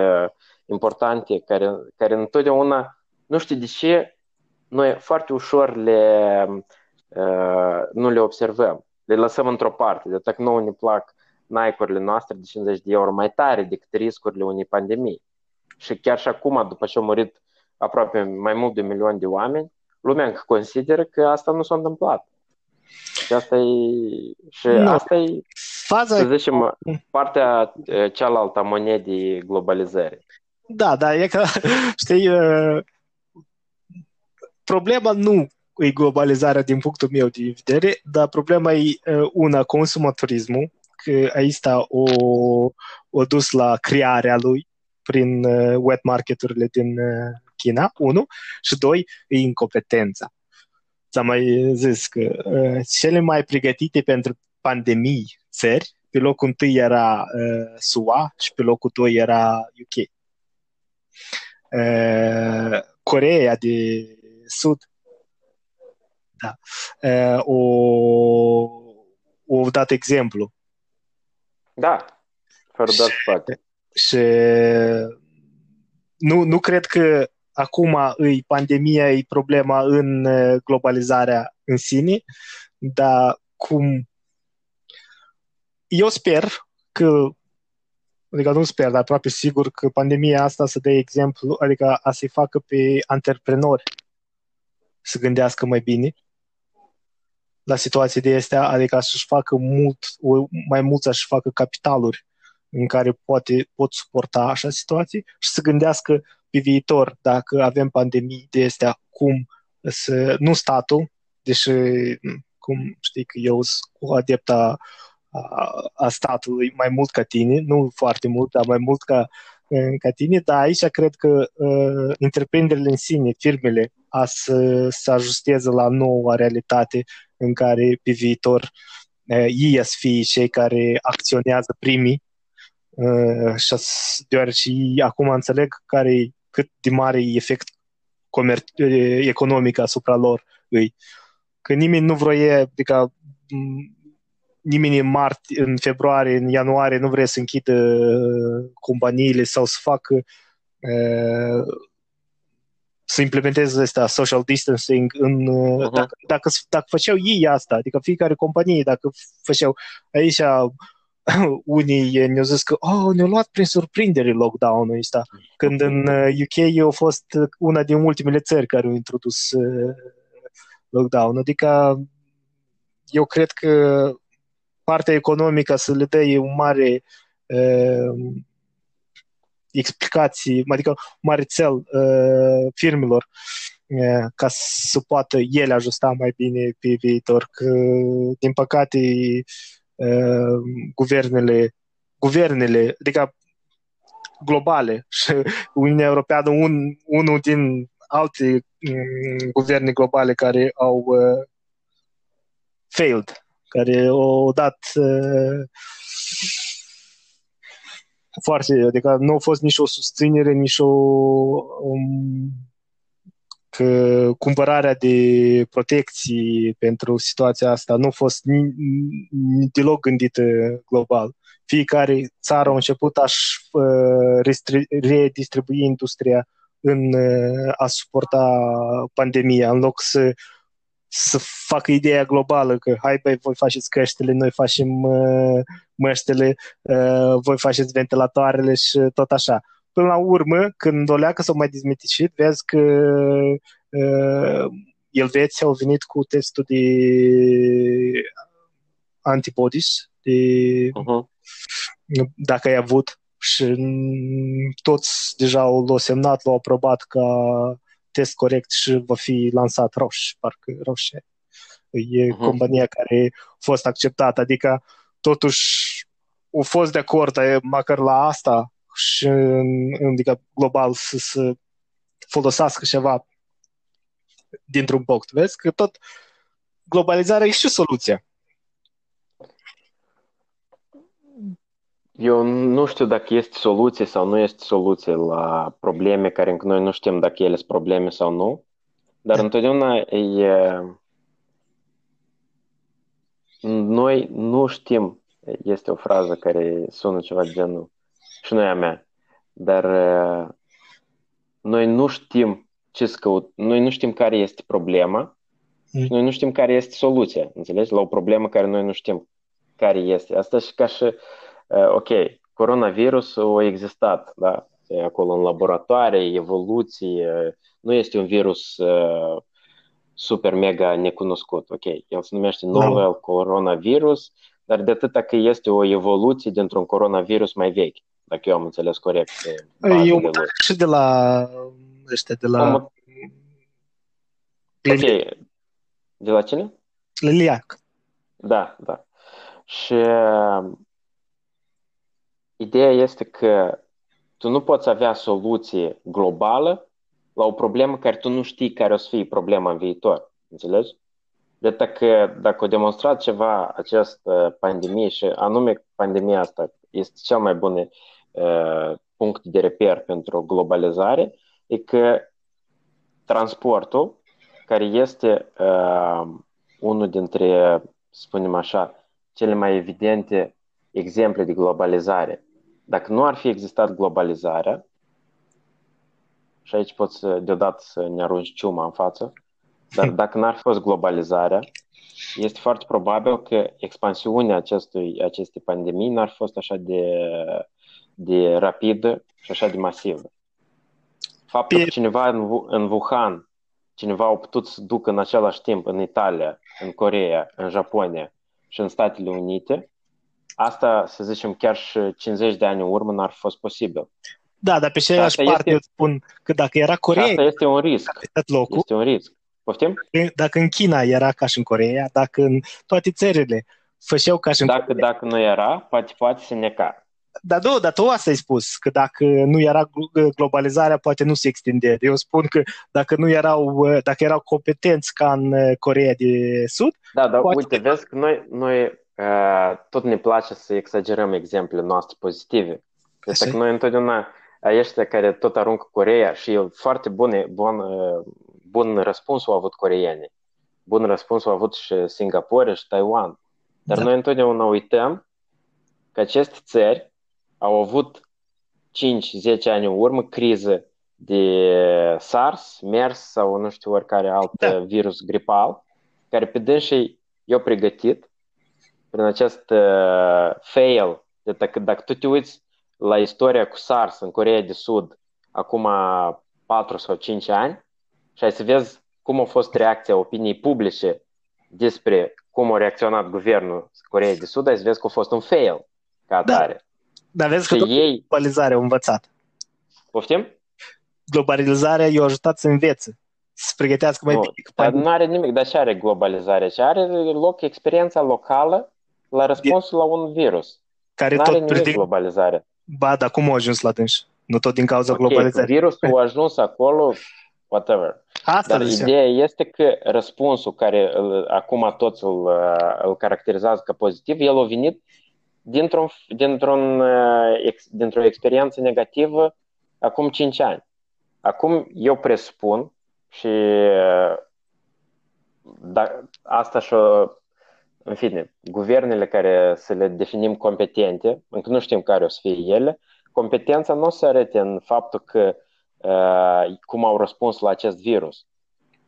importante care, care întotdeauna, nu știu de ce, noi foarte ușor le, uh, nu le observăm. Le lăsăm într-o parte. De dacă nouă ne plac Nike-urile noastre de 50 de euro mai tare decât riscurile unei pandemii. Și chiar și acum, după ce au murit aproape mai mult de un milion de oameni, lumea încă consideră că asta nu s-a întâmplat. Și asta e, și nu. asta e Faza... să zicem, partea cealaltă a monedii globalizării. Da, da, e că, știi, problema nu e globalizarea din punctul meu de vedere, dar problema e una, consumatorismul, că aici o, o dus la crearea lui prin wet marketurile din China, unu, și doi, e incompetența. Ți-am mai zis că cele mai pregătite pentru pandemii țări, pe locul întâi era uh, SUA și pe locul doi era UK. uh, Coreea de Sud. Da. Uh, o, o dat exemplu. Da, fără doar spate. Și nu, nu cred că acum îi pandemia e problema în globalizarea în sine, dar cum eu sper că adică nu sper, dar aproape sigur că pandemia asta să dea exemplu, adică a să-i facă pe antreprenori să gândească mai bine la situații de astea, adică să-și facă mult, mai mult să-și facă capitaluri în care poate, pot suporta așa situații și să gândească pe viitor, dacă avem pandemii de astea, cum să, nu statul, deși cum știi că eu sunt adepta a, a statului mai mult ca tine, nu foarte mult, dar mai mult ca, ca tine, dar aici cred că uh, întreprinderile în sine, firmele, a să se ajusteze la noua realitate în care pe viitor uh, ei să fie cei care acționează primii uh, și deoarece ei acum înțeleg care cât de mare e efect comer- economic asupra lor îi. Că nimeni nu vrea, adică nimeni în martie, în februarie, în ianuarie nu vrea să închidă uh, companiile sau să facă uh, să implementeze asta social distancing în, uh-huh. dacă, dacă, dacă făceau ei asta, adică fiecare companie, dacă făceau aici unii ne-au zis că oh, ne-au luat prin surprindere lockdown-ul ăsta, când în UK uh, a fost una din ultimele țări care au introdus lockdown. Adică eu cred că partea economică să le dea un mare uh, explicații, adică un mare cel uh, firmelor uh, ca să poată ele ajusta mai bine pe viitor. Că, din păcate, uh, guvernele, guvernele, adică globale și Uniunea Europeană, un, unul din alte um, guverne globale care au uh, failed care au dat uh, foarte, adică nu a fost nici o susținere, nici o um, că cumpărarea de protecții pentru situația asta nu a fost ni, ni, deloc gândită global. Fiecare țară a început a uh, redistribui industria în uh, a suporta pandemia, în loc să să facă ideea globală că hai băi, voi faceți căștile, noi facem uh, măștele, uh, voi faceți ventilatoarele și tot așa. Până la urmă, când o leacă s-au mai dezmiticit, vezi că uh, elveții au venit cu testul de antibodies, de uh-huh. dacă ai avut și toți deja l-au semnat, l-au aprobat ca test corect și va fi lansat Roche, parcă Roche e uh-huh. compania care a fost acceptată, adică totuși au fost de acord măcar la asta și adică global să, să folosească ceva dintr-un punct. Vezi că tot globalizarea e și soluția. Eu nu știu dacă este soluție sau nu este soluție la probleme care încă noi nu știm dacă ele sunt probleme sau nu, dar da. întotdeauna e... Noi nu știm, este o frază care sună ceva genul, și noi a mea, dar noi nu știm ce să căut, noi nu știm care este problema mm. și noi nu știm care este soluția, înțelegi? La o problemă care noi nu știm care este. Asta și ca și Eh, ok, coronavirusul a existat, da, acolo în laboratoare, evoluții, nu este un virus uh, super mega necunoscut, ok, el se numește novel no. coronavirus, dar de atâta că este o evoluție dintr-un coronavirus mai vechi, dacă eu am înțeles corect. Eu și de la ăștia, de la... Om... Ok, de la cine? Liliac. Da, da. Și Ideea este că tu nu poți avea soluție globală la o problemă care tu nu știi care o să fie problema în viitor. Înțelegi? De că dacă o demonstrat ceva această pandemie și anume pandemia asta este cel mai bun uh, punct de reper pentru globalizare, e că transportul, care este uh, unul dintre, spunem așa, cele mai evidente exemple de globalizare. Dacă nu ar fi existat globalizarea, și aici poți deodată să ne arunci ciuma în față, dar dacă n-ar fi fost globalizarea, este foarte probabil că expansiunea acestui, acestei pandemii n-ar fi fost așa de, de rapidă și așa de masivă. Faptul că cineva în, în Wuhan, cineva a putut să ducă în același timp în Italia, în Coreea, în Japonia și în Statele Unite, asta, să zicem, chiar și 50 de ani în urmă n-ar fi fost posibil. Da, dar pe aceeași parte este... eu spun că dacă era Coreea... Asta este un risc. Locul, este un risc. Poftim? Dacă în China era ca și în Coreea, dacă în toate țările făceau ca și în dacă, Coreea. Dacă nu era, poate, poate să neca. Dar nu, dar tu asta ai spus, că dacă nu era globalizarea, poate nu se extinde. Eu spun că dacă nu erau, dacă erau competenți ca în Coreea de Sud... Da, dar poate... uite, vezi că noi, noi uh, tot ne place să exagerăm exemplele noastre pozitive. Deci că noi întotdeauna ăștia care tot aruncă Coreea și e foarte bun, bun, bun răspuns au avut coreeni. Bun răspuns au avut și Singapore și Taiwan. Dar da. noi întotdeauna uităm că aceste țări au avut 5-10 ani în urmă criză de SARS, MERS sau nu știu oricare alt da. virus gripal, care pe dânsii i-au pregătit prin acest uh, fail. De dacă, dacă tu te uiți la istoria cu SARS în Coreea de Sud acum 4 sau 5 ani și ai să vezi cum a fost reacția opiniei publice despre cum a reacționat guvernul Coreei de Sud, ai să vezi că a fost un fail ca atare. Da. Dar vezi că ei... globalizarea a învățat. Poftim? Globalizarea i-a ajutat să învețe, să se pregătească mai nu, bine. Dar nu are nimic, dar ce are globalizarea? Ce are loc experiența locală la răspunsul de... la un virus. Care nu are tot nimic globalizarea. Ba, dar cum au ajuns la dânsi? Nu tot din cauza okay, globalizării. Virusul a ajuns acolo, whatever. Asta Dar ideea este că răspunsul care îl, acum toți îl, îl caracterizează ca pozitiv, el a venit dintr-un, dintr-un, ex, dintr-o experiență negativă acum 5 ani. Acum eu presupun și da, asta și în fine, guvernele care să le definim competente, încă nu știm care o să fie ele, competența nu se arate în faptul că uh, cum au răspuns la acest virus.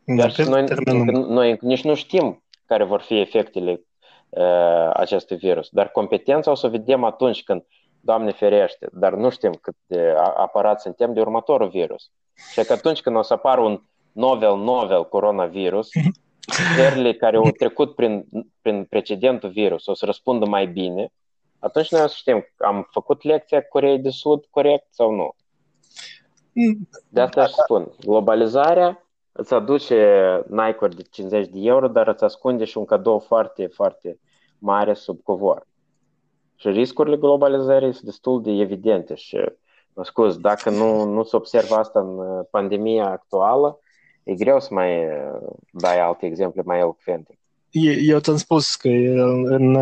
Da, și noi, noi nici nu știm care vor fi efectele uh, acestui virus, dar competența o să o vedem atunci când, Doamne ferește, dar nu știm cât de aparat suntem de următorul virus. Și că atunci când o să apară un novel, novel coronavirus, țările care au trecut prin, prin precedentul virus o să răspundă mai bine, atunci noi o să știm, am făcut lecția Coreei de Sud corect sau nu. De asta aș spun, globalizarea îți aduce Nike-uri de 50 de euro, dar îți ascunde și un cadou foarte, foarte mare sub covor. Și riscurile globalizării sunt destul de evidente și, mă scuz, dacă nu, nu se observă asta în pandemia actuală, e greu să mai uh, dai alte exemple mai elocvente. Eu ți-am spus că în,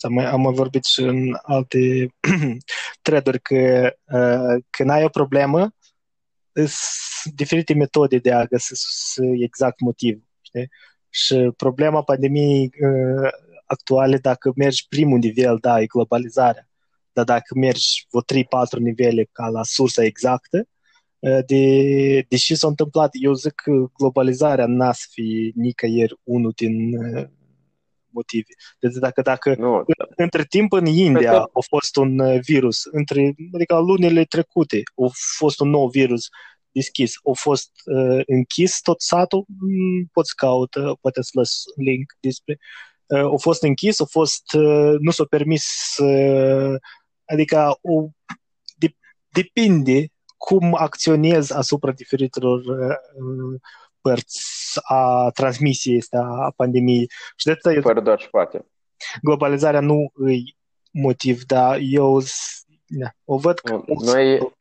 am mai, am mai vorbit și în alte thread că uh, când ai o problemă, sunt diferite metode de a găsi exact motiv. Știi? Și problema pandemiei uh, actuale, dacă mergi primul nivel, da, e globalizarea. Dar dacă mergi vreo 3-4 nivele ca la sursa exactă, Eh, de, deși s-a întâmplat, eu zic că globalizarea n-a să fie nicăieri unul din eh, motive. Deci dacă, dacă nu, da. între timp în India a fost un eh, virus, între, adică lunile trecute a fost un nou virus deschis, a fost uh, închis tot satul, mm, poți caută, poate să las link despre, uh, a fost închis, a fost, uh, nu s-a permis, uh, adică o, de, depinde cum acționez asupra diferitelor uh, părți a transmisiei astea a pandemiei. Și de asta Fără doar și poate. Globalizarea nu îi motiv, dar eu da, o văd că... Noi,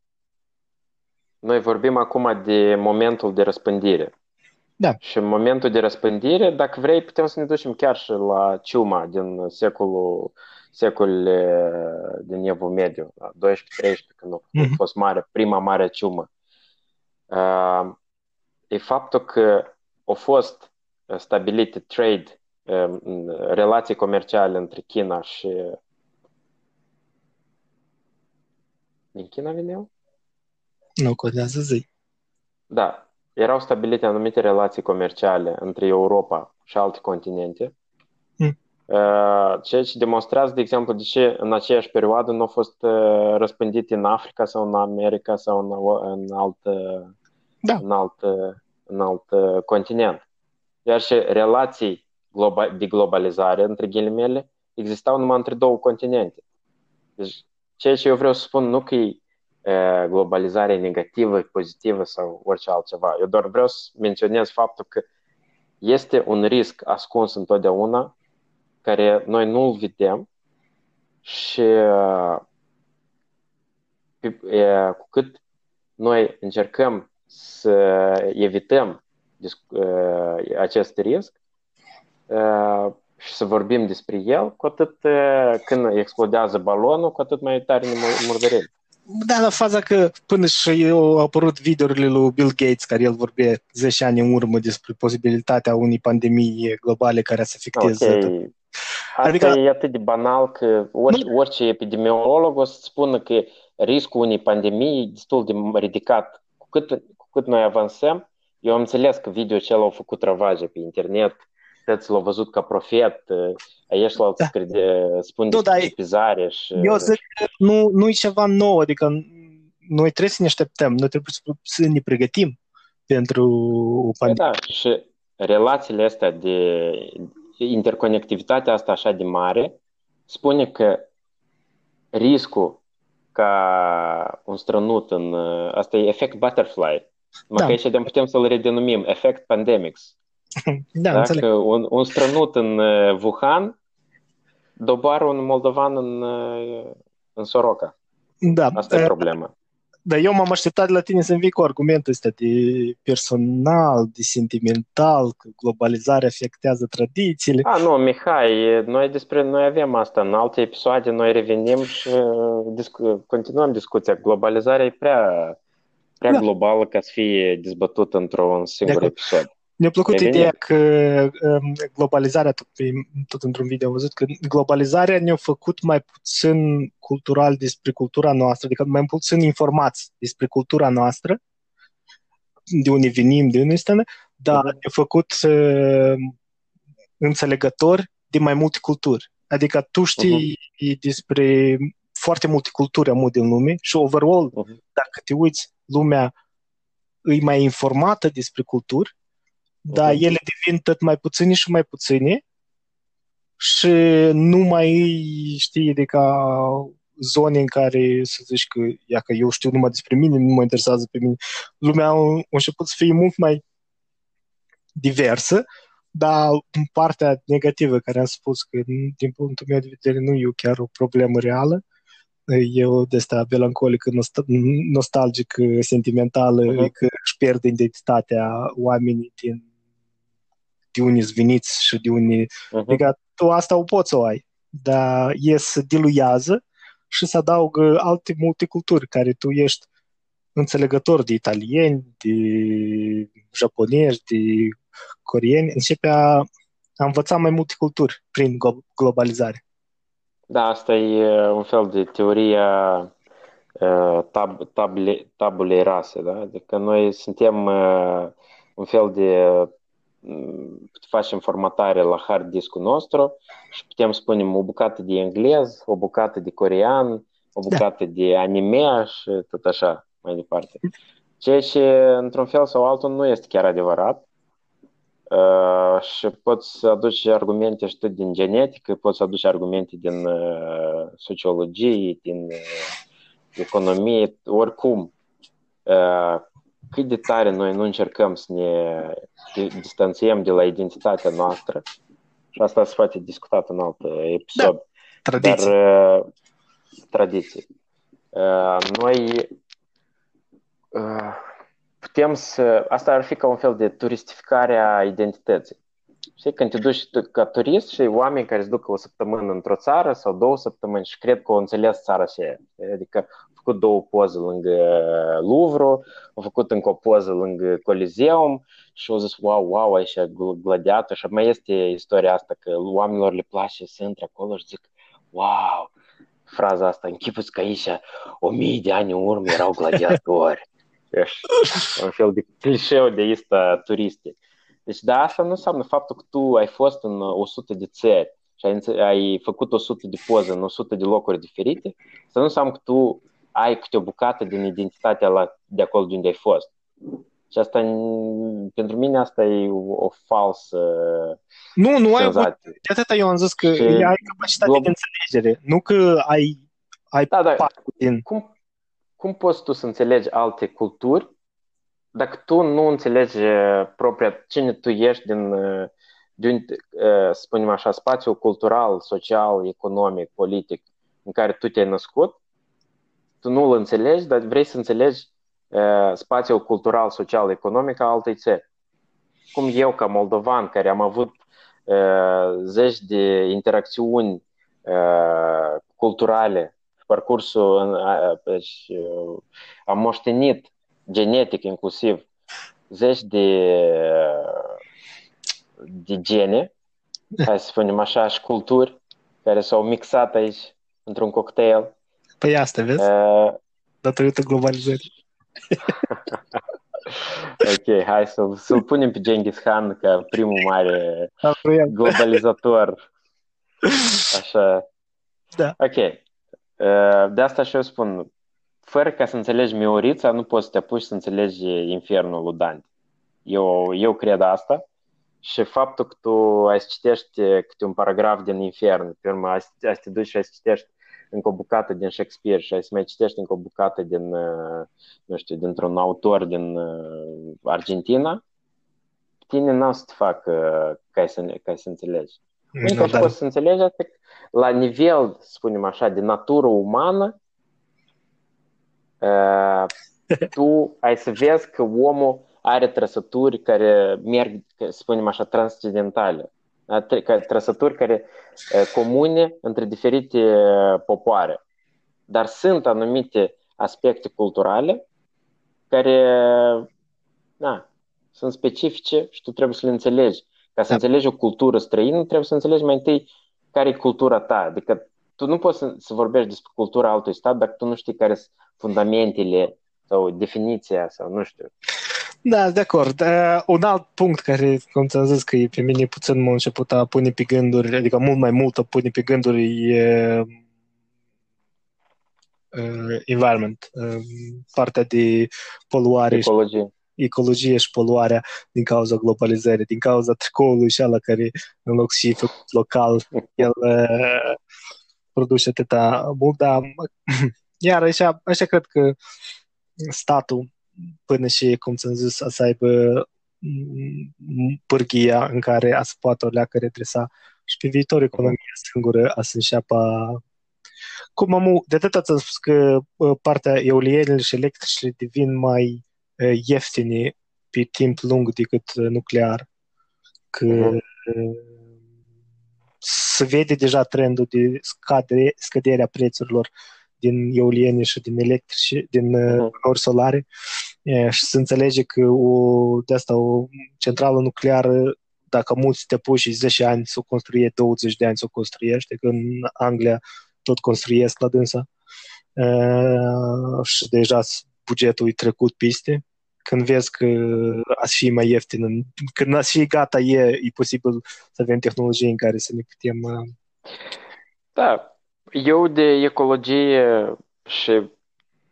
noi vorbim acum de momentul de răspândire. Da. Și în momentul de răspândire, dacă vrei, putem să ne ducem chiar și la ciuma din secolul secolele din Evul Mediu, 12-13, când a mm-hmm. fost mare, prima mare ciumă. uh, e faptul că au fost stabilite trade, um, relații comerciale între China și din China vine Nu contează zi. Da, erau stabilite anumite relații comerciale între Europa și alte continente, mm. Ceea ce demonstrează, de exemplu, de ce în aceeași perioadă nu au fost răspândite în Africa sau în America sau în, în alt, da. în alt, în alt continent. Iar și relații de globalizare, între ghilimele, existau numai între două continente. Deci, ceea ce eu vreau să spun nu că e globalizare negativă, pozitivă sau orice altceva. Eu doar vreau să menționez faptul că este un risc ascuns întotdeauna care noi nu-l vedem și cu cât noi încercăm să evităm acest risc și să vorbim despre el, cu atât când explodează balonul, cu atât mai tare ne murdărim. Da, la faza că până și au apărut videourile lui Bill Gates, care el vorbea 10 ani în urmă despre posibilitatea unei pandemii globale care să afecteze okay. Asta adică... e atât de banal că orice, orice epidemiolog o să spună că riscul unei pandemii e destul de ridicat. Cu cât, cu cât noi avansăm, eu am înțeles că video cel au făcut ravaje pe internet, toți l-au văzut ca profet, ești la da. crede, spune nu, despre și... Eu zic că nu, nu e ceva nou, adică noi trebuie să ne așteptăm, noi trebuie să, să ne pregătim pentru o păi pandemie. Da, și relațiile astea de interconectivitatea asta așa de mare spune că riscul ca un strănut în... Asta e efect butterfly. Mă da. că aici putem să-l redenumim efect pandemics. da, Dacă înțeleg. Un, un strănut în uh, Wuhan dobar un moldovan în, uh, în Soroca. Da. Asta e problema. Da, eu m-am așteptat de la tine să-mi vii cu argumentul ăsta de personal, de sentimental, că globalizarea afectează tradițiile. A, nu, Mihai, noi despre noi avem asta. În alte episoade noi revenim și uh, discu- continuăm discuția. Globalizarea e prea, prea da. globală ca să fie dezbătută într-un singur episod. Mi-a plăcut ideea că um, globalizarea, tot, tot într-un video am văzut, că globalizarea ne-a făcut mai puțin cultural despre cultura noastră, adică mai puțin informați despre cultura noastră, de unde venim, de unde suntem, dar uh-huh. ne-a făcut uh, înțelegători de mai multe culturi. Adică tu știi uh-huh. despre foarte multe culturi amul din lume și overall, uh-huh. dacă te uiți, lumea e mai informată despre culturi dar uh-huh. ele devin tot mai puține și mai puține și nu mai știi de ca zone în care să zici că, ia că eu știu numai despre mine, nu mă interesează pe mine. Lumea a început să fie mult mai diversă, dar în partea negativă care am spus că din punctul meu de vedere nu e chiar o problemă reală, eu de asta melancolic, nostalgic, sentimentală, uh-huh. că își pierde identitatea oamenii din de unii zveniți și de unii... Uh-huh. Adică tu asta o poți să o ai, dar e să diluiază și să adaugă alte multe culturi care tu ești înțelegător de italieni, de japonezi, de coreeni, începe a, a învăța mai multe culturi prin globalizare. Da, asta e un fel de teoria tab, tabule, tabule rase, da? Adică noi suntem un fel de facem formatare la hard discul nostru și putem spune o bucată de englez, o bucată de corean, o bucată da. de anime și tot așa mai departe. Ceea ce, într-un fel sau altul, nu este chiar adevărat. Uh, și poți să aduci argumente și din genetică, poți să aduci argumente din uh, sociologie, din uh, economie, oricum. Uh, cât de tare noi nu încercăm să ne distanțiem de la identitatea noastră, și asta se poate discutat în alt episod. Da, tradiție. Dar, uh, tradiție. Uh, noi uh, putem să... Asta ar fi ca un fel de turistificare a identității. Știi, când te duci ca turist și oameni care se duc o săptămână într-o țară sau două săptămâni și cred că o înțeles țara și Adică făcut două poze lângă Louvre, au făcut încă o poză lângă Coliseum și au zis, wow, wow, aici gladiator. Și mai este istoria asta că oamenilor le place să intre acolo și zic, wow, fraza asta, închipuți că aici o mii de ani în urmă erau gladiatori. un fel de clișeu de asta turistic. Deci, da, asta nu înseamnă faptul că tu ai fost în 100 de țări și ai, ai făcut 100 de poze în 100 de locuri diferite, să nu înseamnă că tu ai câte o bucată din identitatea la, de acolo de unde ai fost. Și asta, pentru mine, asta e o, o falsă Nu, nu ai avut, de atâta eu am zis că și ai capacitate glob... de înțelegere, nu că ai, ai da, da. din... Cum, cum poți tu să înțelegi alte culturi dacă tu nu înțelegi propria, cine tu ești din, din să spunem așa, spațiul cultural, social, economic, politic în care tu te-ai născut, tu nu îl înțelegi, dar vrei să înțelegi spațiul cultural, social, economic al altei țări. Cum eu, ca moldovan, care am avut zeci de interacțiuni culturale parcursul, deci, am moștenit genetic inclusiv zeci de, de gene, hai să spunem așa, și culturi care s-au mixat aici într-un cocktail. Păi asta, vezi? Uh, Datorită globalizării. ok, hai să, să-l punem pe Genghis Khan ca primul mare globalizator. Așa. Da. Ok. De asta și eu spun, fără ca să înțelegi Miorița, nu poți să te apuci să înțelegi infernul lui Dante. Eu, eu cred asta și faptul că tu ai să citești câte un paragraf din infern, pe urmă ai, ai să te duci și ai să citești încă o bucată din Shakespeare și ai să mai citești încă o bucată din, nu știu, dintr-un autor din Argentina, tine n-au să te fac ca să, ca să înțelegi. Unica ce poți să înțelegi asta la nivel, spunem așa, de natură umană, uh, tu ai să vezi că omul are trăsături care merg, spunem așa, transcendentale. Trăsături care uh, comune între diferite uh, popoare. Dar sunt anumite aspecte culturale care na, sunt specifice și tu trebuie să le înțelegi. Ca să da. înțelegi o cultură străină, trebuie să înțelegi mai întâi care e cultura ta. Adică tu nu poți să, să vorbești despre cultura altui stat dacă tu nu știi care sunt fundamentele sau definiția sau nu știu. Da, de acord. Uh, un alt punct care, cum ți-am zis, că e pe mine puțin m-a început a pune pe gânduri, adică mult mai mult a pune pe gânduri e uh, environment, uh, partea de poluare. Ecologie ecologie și poluarea din cauza globalizării, din cauza tricoului și ala care în loc și făcut local, el uh, produce atâta mult, dar iar așa, așa cred că statul până și, cum ți-am zis, să aibă pârghia în care a să poată o leacă redresa și pe viitor economia singură a să înșeapă cum am, de atât ți-am spus că partea eolienilor și electrice devin mai ieftine pe timp lung decât nuclear. Că uh-huh. se vede deja trendul de scade, scăderea prețurilor din eoliene și din electrice, din uh-huh. solare. Și se înțelege că o, de asta o centrală nucleară dacă mulți te puși 10 ani să o construie, 20 de ani să o construiește, că în Anglia tot construiesc la dânsa. Uh, și deja bugetul e trecut piste când vezi că ați fi mai ieftin, când ați fi gata, e, e posibil să avem tehnologie în care să ne putem... Uh, da, eu de ecologie și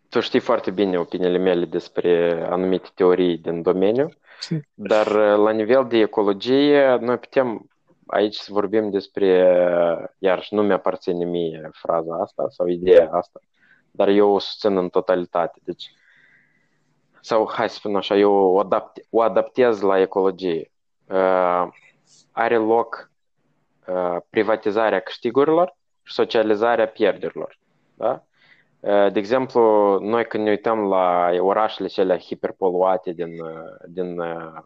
tu știi foarte bine opiniile mele despre anumite teorii din domeniu, dar uh, la nivel de ecologie noi putem aici să vorbim despre, iarăși nu mi-aparține mie fraza asta sau ideea asta, dar eu o susțin în totalitate. Deci sau hai să spun așa, eu o, adapt, o adaptez la ecologie. Uh, are loc uh, privatizarea câștigurilor și socializarea pierderilor. Da? Uh, de exemplu, noi când ne uităm la orașele cele hiperpoluate din, uh, din uh,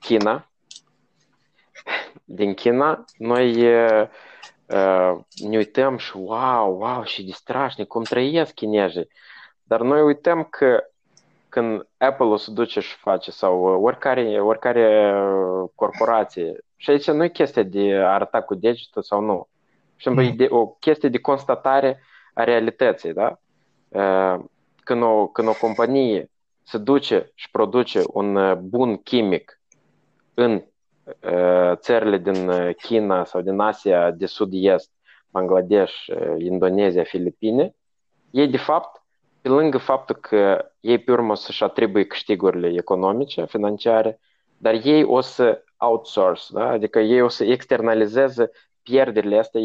China, din China, noi uh, uh, ne uităm și wow, wow, și distrașni, cum trăiesc chinezii. Dar noi uităm că când Apple o să duce și face sau oricare, oricare corporație, și aici nu e chestia de a arăta cu degetul sau nu. Și mm. de, o chestie de constatare a realității, da? Când o, când o companie se duce și produce un bun chimic în țările din China sau din Asia de sud-est, Bangladesh, Indonezia, Filipine, ei de fapt, pe lângă faptul că ei pe urmă să-și atribuie câștigurile economice, financiare, dar ei o să outsource, da? adică ei o să externalizeze pierderile astea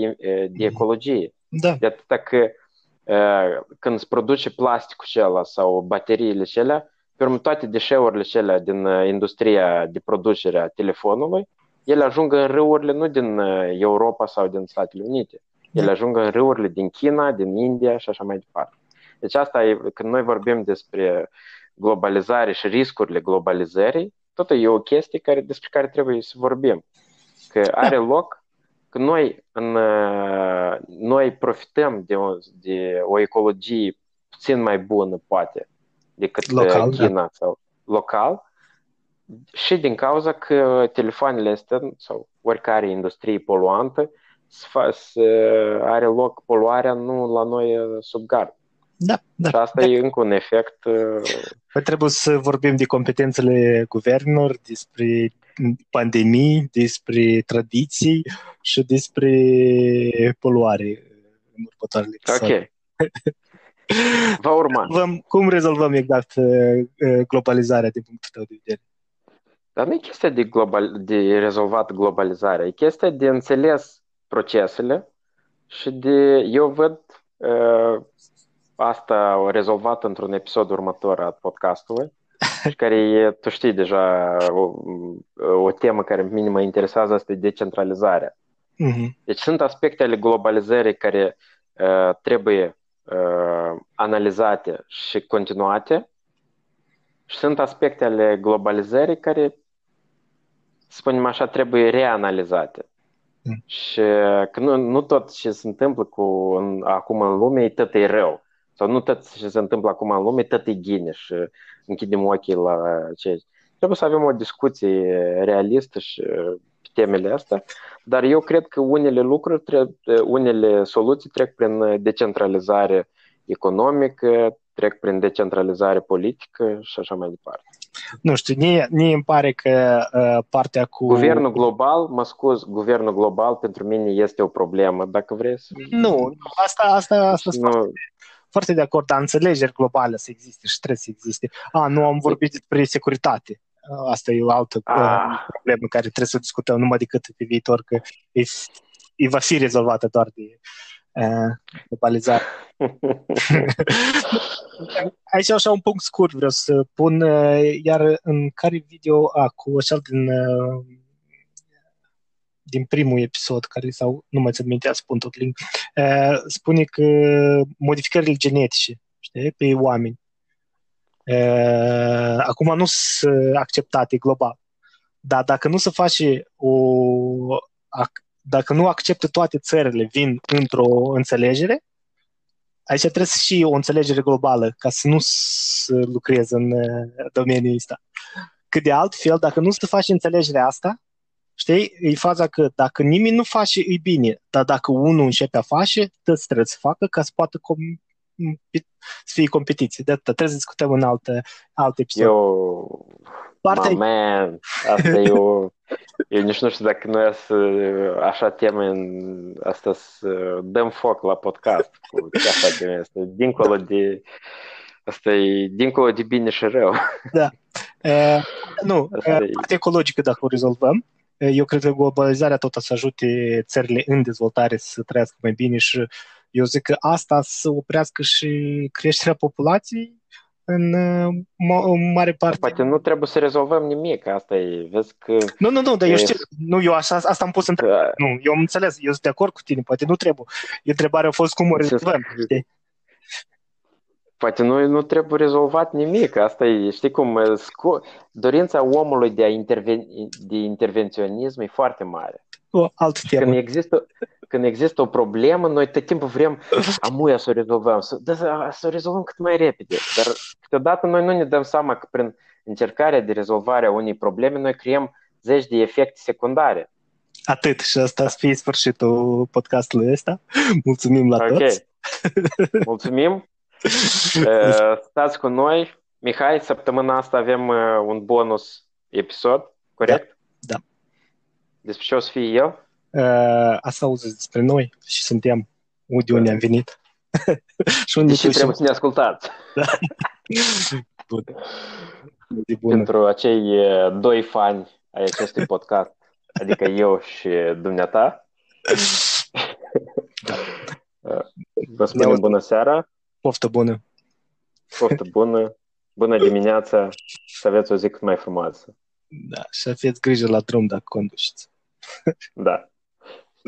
de ecologie. Da. De atâta că când se produce plasticul acela sau bateriile acelea, pe urmă toate deșeurile acelea din industria de producere a telefonului, ele ajung în râurile nu din Europa sau din Statele Unite. Ele da. ajung în râurile din China, din India și așa mai departe. Deci asta e, când noi vorbim despre globalizare și riscurile globalizării, tot e o chestie care, despre care trebuie să vorbim. Că da. are loc că noi, în, noi profităm de o, de o ecologie puțin mai bună, poate, decât local, China da. sau local, și din cauza că telefoanele astea sau oricare industrie poluantă are loc poluarea nu la noi sub gard. Da, da. Și asta da. e încă un efect. Păi trebuie să vorbim de competențele guvernelor, despre pandemii, despre tradiții și despre poluare în următoarele Ok. Va urma. Rezolvăm, cum rezolvăm exact globalizarea din punctul tău de vedere? Dar nu e chestia de, global, de rezolvat globalizarea, e chestia de înțeles procesele și de, eu văd uh, asta o rezolvat într-un episod următor al podcastului, care e, tu știi deja, o, o temă care mine mă interesează, asta e decentralizarea. Uh-huh. Deci sunt aspecte ale globalizării care uh, trebuie uh, analizate și continuate și sunt aspecte ale globalizării care, spunem așa, trebuie reanalizate. Mm. Și că nu, nu tot ce se întâmplă cu, în, acum în lume e tot e rău sau nu tot ce se întâmplă acum în lume, tot e ghine și închidem ochii la ce. Trebuie să avem o discuție realistă și pe temele astea, dar eu cred că unele lucruri, unele soluții trec prin decentralizare economică, trec prin decentralizare politică și așa mai departe. Nu știu, mie, mie îmi pare că uh, partea cu... Guvernul global, mă scuz, guvernul global pentru mine este o problemă, dacă vrei să... Nu, asta, asta, asta nu foarte de acord, dar înțelegeri globale să existe și trebuie să existe. A, nu am vorbit despre securitate. Asta e o altă ah. problemă care trebuie să discutăm numai decât pe viitor, că e, e va fi rezolvată doar de uh, globalizare. Aici așa un punct scurt vreau să pun, uh, iar în care video, a, cu așa din uh, din primul episod, care sau nu mai țin minte, spun tot link, uh, spune că modificările genetice, știi, pe oameni, uh, acum nu sunt acceptate global. Dar dacă nu se face o... Dacă nu acceptă toate țările, vin într-o înțelegere, aici trebuie să și o înțelegere globală ca să nu să lucreze în domeniul ăsta. Că de altfel, dacă nu se face înțelegerea asta, Știi? E faza că dacă nimeni nu face, e bine. Dar dacă unul începe a face, toți trebuie să facă ca să poată com- să fie competiție. De atât trebuie să discutăm în alte, alte episod. Eu... Partea... Man, asta e o... Eu nici nu știu dacă noi să așa teme în asta să dăm foc la podcast cu ce facem asta, dincolo de asta e dincolo de bine și rău. Da. Uh, nu, partea ecologică dacă o rezolvăm, eu cred că globalizarea tot să ajute țările în dezvoltare să trăiască mai bine și eu zic că asta să oprească și creșterea populației în, în mare parte. Poate nu trebuie să rezolvăm nimic, asta e, vezi că... Nu, nu, nu, dar eu știu, nu, eu așa, asta am pus în da. Nu, eu am înțeles, eu sunt de acord cu tine, poate nu trebuie. Întrebarea a fost cum o rezolvăm, știi? Poate nu, nu trebuie rezolvat nimic. Asta e, știi cum, scu- dorința omului de, a interven- de intervenționism e foarte mare. O altă temă. Când există, când există o problemă, noi tot timpul vrem amuia să o rezolvăm, să, da, să, să o rezolvăm cât mai repede. Dar câteodată noi nu ne dăm seama că prin încercarea de rezolvare a unei probleme, noi creăm zeci de efecte secundare. Atât și asta să fie sfârșitul podcastului ăsta. Mulțumim la Ok. toți. Mulțumim. Uh, Stați cu noi. Mihai, săptămâna asta avem uh, un bonus episod, corect? Da. Despre ce o să fie el? Uh, asta auziți despre noi și suntem de unde am venit. și unde Și trebuie să ne ascultați. Bun. De bună. Pentru acei uh, doi fani ai acestui podcast, adică eu și dumneata. Uh, Vă spunem Ne-aud- bună seara, Poftă bună. poftă bună, bună dimineața, să aveți o zi cât mai frumoasă. Da, și aveți grijă la drum dacă conduceți. Da.